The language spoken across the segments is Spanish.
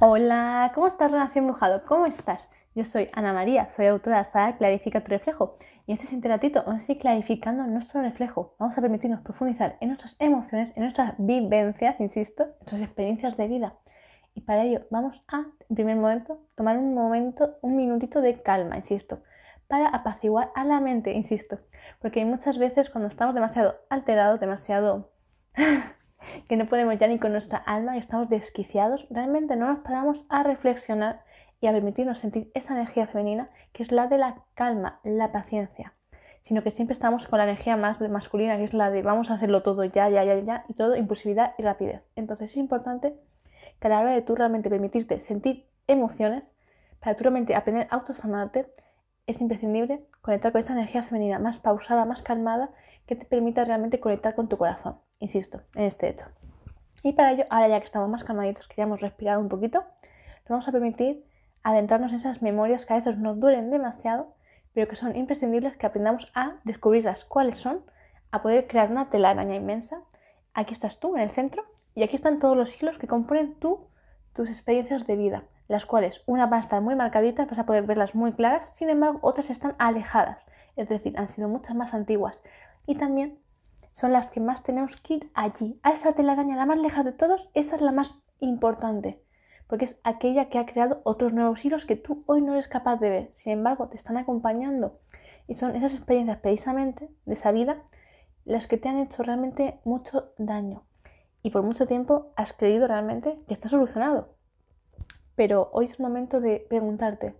Hola, ¿cómo estás, Renación Brujado? ¿Cómo estás? Yo soy Ana María, soy autora de Clarifica tu reflejo. Y en este siguiente vamos a ir clarificando nuestro reflejo. Vamos a permitirnos profundizar en nuestras emociones, en nuestras vivencias, insisto, en nuestras experiencias de vida. Y para ello vamos a, en primer momento, tomar un momento, un minutito de calma, insisto, para apaciguar a la mente, insisto. Porque muchas veces cuando estamos demasiado alterados, demasiado que no podemos ya ni con nuestra alma y estamos desquiciados, realmente no nos paramos a reflexionar y a permitirnos sentir esa energía femenina que es la de la calma, la paciencia, sino que siempre estamos con la energía más masculina que es la de vamos a hacerlo todo ya, ya, ya, ya y todo impulsividad y rapidez. Entonces es importante que a la hora de tú realmente permitirte sentir emociones, para tú realmente aprender a autosanarte, es imprescindible conectar con esa energía femenina más pausada, más calmada, que te permita realmente conectar con tu corazón insisto, en este hecho. Y para ello, ahora ya que estamos más calmaditos, que ya hemos respirado un poquito, nos vamos a permitir adentrarnos en esas memorias que a veces nos duelen demasiado, pero que son imprescindibles que aprendamos a descubrirlas cuáles son, a poder crear una telaraña inmensa. Aquí estás tú en el centro y aquí están todos los hilos que componen tú, tus experiencias de vida, las cuales unas van a estar muy marcaditas, vas a poder verlas muy claras, sin embargo otras están alejadas, es decir, han sido muchas más antiguas y también son las que más tenemos que ir allí, a esa telaraña, la más lejana de todos, esa es la más importante, porque es aquella que ha creado otros nuevos hilos que tú hoy no eres capaz de ver, sin embargo te están acompañando y son esas experiencias precisamente de esa vida las que te han hecho realmente mucho daño. Y por mucho tiempo has creído realmente que está solucionado. Pero hoy es el momento de preguntarte,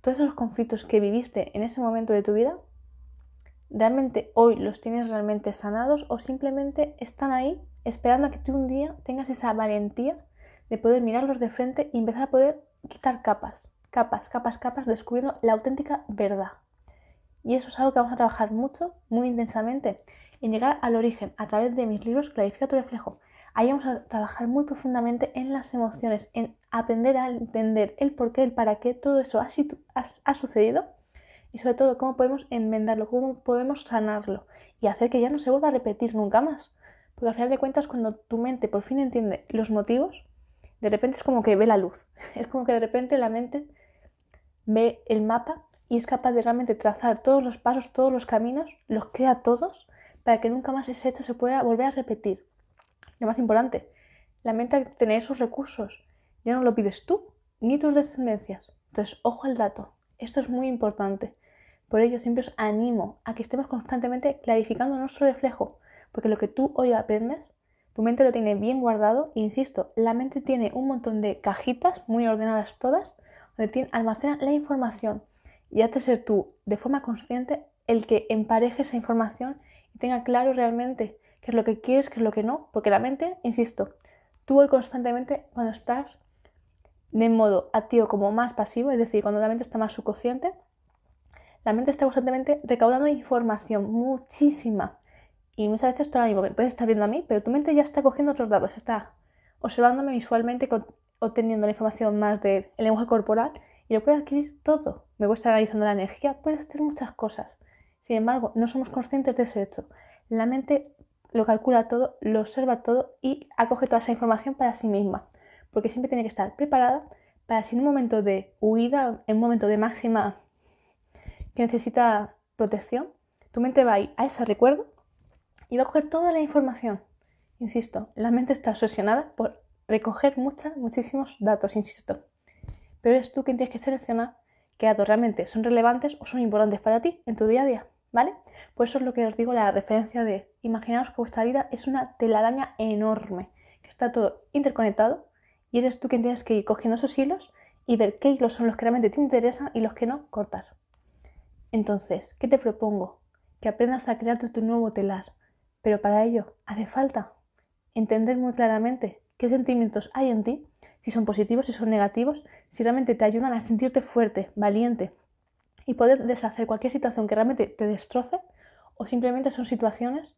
todos esos conflictos que viviste en ese momento de tu vida, ¿Realmente hoy los tienes realmente sanados o simplemente están ahí esperando a que tú un día tengas esa valentía de poder mirarlos de frente y empezar a poder quitar capas, capas, capas, capas, descubriendo la auténtica verdad? Y eso es algo que vamos a trabajar mucho, muy intensamente, en llegar al origen a través de mis libros Clarifica tu reflejo. Ahí vamos a trabajar muy profundamente en las emociones, en aprender a entender el por qué, el para qué todo eso ha, ha sucedido y sobre todo cómo podemos enmendarlo, cómo podemos sanarlo y hacer que ya no se vuelva a repetir nunca más. Porque al final de cuentas, cuando tu mente por fin entiende los motivos, de repente es como que ve la luz. Es como que de repente la mente ve el mapa y es capaz de realmente trazar todos los pasos, todos los caminos, los crea todos para que nunca más ese hecho se pueda volver a repetir. Lo más importante, la mente tener esos recursos ya no lo vives tú ni tus descendencias. Entonces, ojo al dato. Esto es muy importante. Por ello siempre os animo a que estemos constantemente clarificando nuestro reflejo, porque lo que tú hoy aprendes, tu mente lo tiene bien guardado, e insisto, la mente tiene un montón de cajitas muy ordenadas todas, donde almacena la información y hace ser tú de forma consciente el que empareje esa información y tenga claro realmente qué es lo que quieres, qué es lo que no, porque la mente, insisto, tú hoy constantemente cuando estás de modo activo como más pasivo, es decir, cuando la mente está más subconsciente, la mente está constantemente recaudando información, muchísima. Y muchas veces tú ahora mismo me puedes estar viendo a mí, pero tu mente ya está cogiendo otros datos, está observándome visualmente, obteniendo la información más del lenguaje corporal y lo puede adquirir todo. Me puede estar analizando la energía, puede hacer muchas cosas. Sin embargo, no somos conscientes de ese hecho. La mente lo calcula todo, lo observa todo y acoge toda esa información para sí misma. Porque siempre tiene que estar preparada para si en un momento de huida, en un momento de máxima que necesita protección, tu mente va a ir a ese recuerdo y va a coger toda la información. Insisto, la mente está obsesionada por recoger muchos, muchísimos datos, insisto. Pero es tú quien tienes que seleccionar qué datos realmente son relevantes o son importantes para ti en tu día a día, ¿vale? Por eso es lo que os digo la referencia de imaginaos que vuestra vida es una telaraña enorme, que está todo interconectado y eres tú quien tienes que ir cogiendo esos hilos y ver qué hilos son los que realmente te interesan y los que no cortar. Entonces, ¿qué te propongo? Que aprendas a crearte tu nuevo telar. Pero para ello hace falta entender muy claramente qué sentimientos hay en ti, si son positivos, si son negativos, si realmente te ayudan a sentirte fuerte, valiente y poder deshacer cualquier situación que realmente te destroce o simplemente son situaciones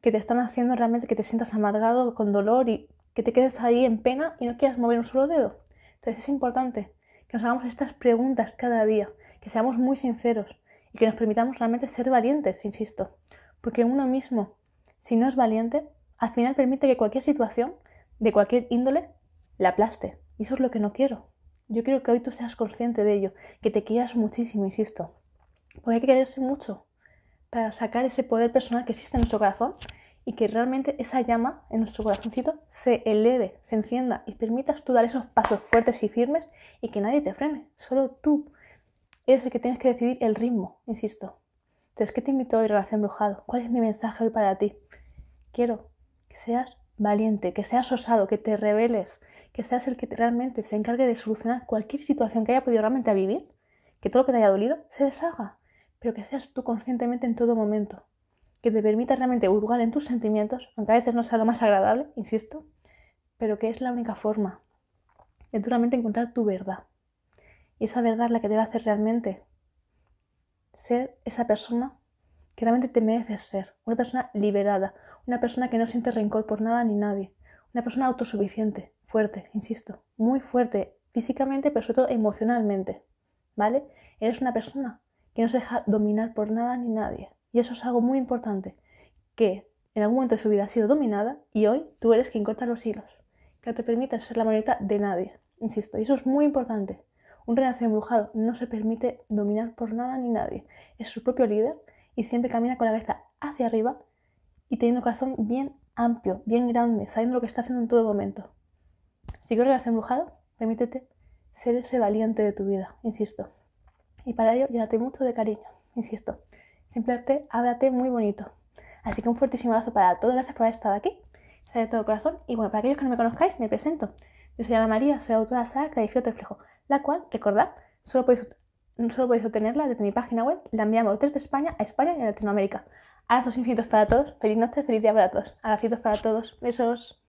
que te están haciendo realmente que te sientas amargado, con dolor y que te quedes ahí en pena y no quieras mover un solo dedo. Entonces es importante que nos hagamos estas preguntas cada día, que seamos muy sinceros y que nos permitamos realmente ser valientes, insisto. Porque uno mismo, si no es valiente, al final permite que cualquier situación, de cualquier índole, la aplaste. Y eso es lo que no quiero. Yo quiero que hoy tú seas consciente de ello, que te quieras muchísimo, insisto. Porque hay que quererse mucho para sacar ese poder personal que existe en nuestro corazón y que realmente esa llama en nuestro corazoncito se eleve, se encienda y permitas tú dar esos pasos fuertes y firmes y que nadie te frene. Solo tú eres el que tienes que decidir el ritmo, insisto. Entonces, ¿qué te invito hoy, Relación Brujado? ¿Cuál es mi mensaje hoy para ti? Quiero que seas valiente, que seas osado, que te reveles, que seas el que realmente se encargue de solucionar cualquier situación que haya podido realmente vivir, que todo lo que te haya dolido se deshaga, pero que seas tú conscientemente en todo momento, que te permita realmente hurgar en tus sentimientos, aunque a veces no sea lo más agradable, insisto, pero que es la única forma de tú realmente encontrar tu verdad. Y esa verdad es la que te va a hacer realmente ser esa persona que realmente te mereces ser, una persona liberada, una persona que no siente rencor por nada ni nadie, una persona autosuficiente, fuerte, insisto, muy fuerte físicamente, pero sobre todo emocionalmente, ¿vale? Eres una persona que no se deja dominar por nada ni nadie. Y eso es algo muy importante, que en algún momento de su vida ha sido dominada y hoy tú eres quien corta los hilos, que no te permite ser la marioneta de nadie, insisto, y eso es muy importante. Un renacido embrujado no se permite dominar por nada ni nadie, es su propio líder y siempre camina con la cabeza hacia arriba y teniendo un corazón bien amplio, bien grande, sabiendo lo que está haciendo en todo momento. Si quieres renacer embrujado, permítete ser ese valiente de tu vida, insisto. Y para ello, llénate mucho de cariño, insisto. Simplemente háblate muy bonito. Así que un fuertísimo abrazo para todos. Gracias por haber estado aquí. De todo corazón. Y bueno, para aquellos que no me conozcáis, me presento. Yo soy Ana María, soy autora de Saga Clarifico Reflejo, la cual, recordad, solo podéis, solo podéis obtenerla desde mi página web. La enviamos desde España a España y a Latinoamérica. Abrazos infinitos para todos. Feliz noche, feliz día para todos. Para todos. Besos.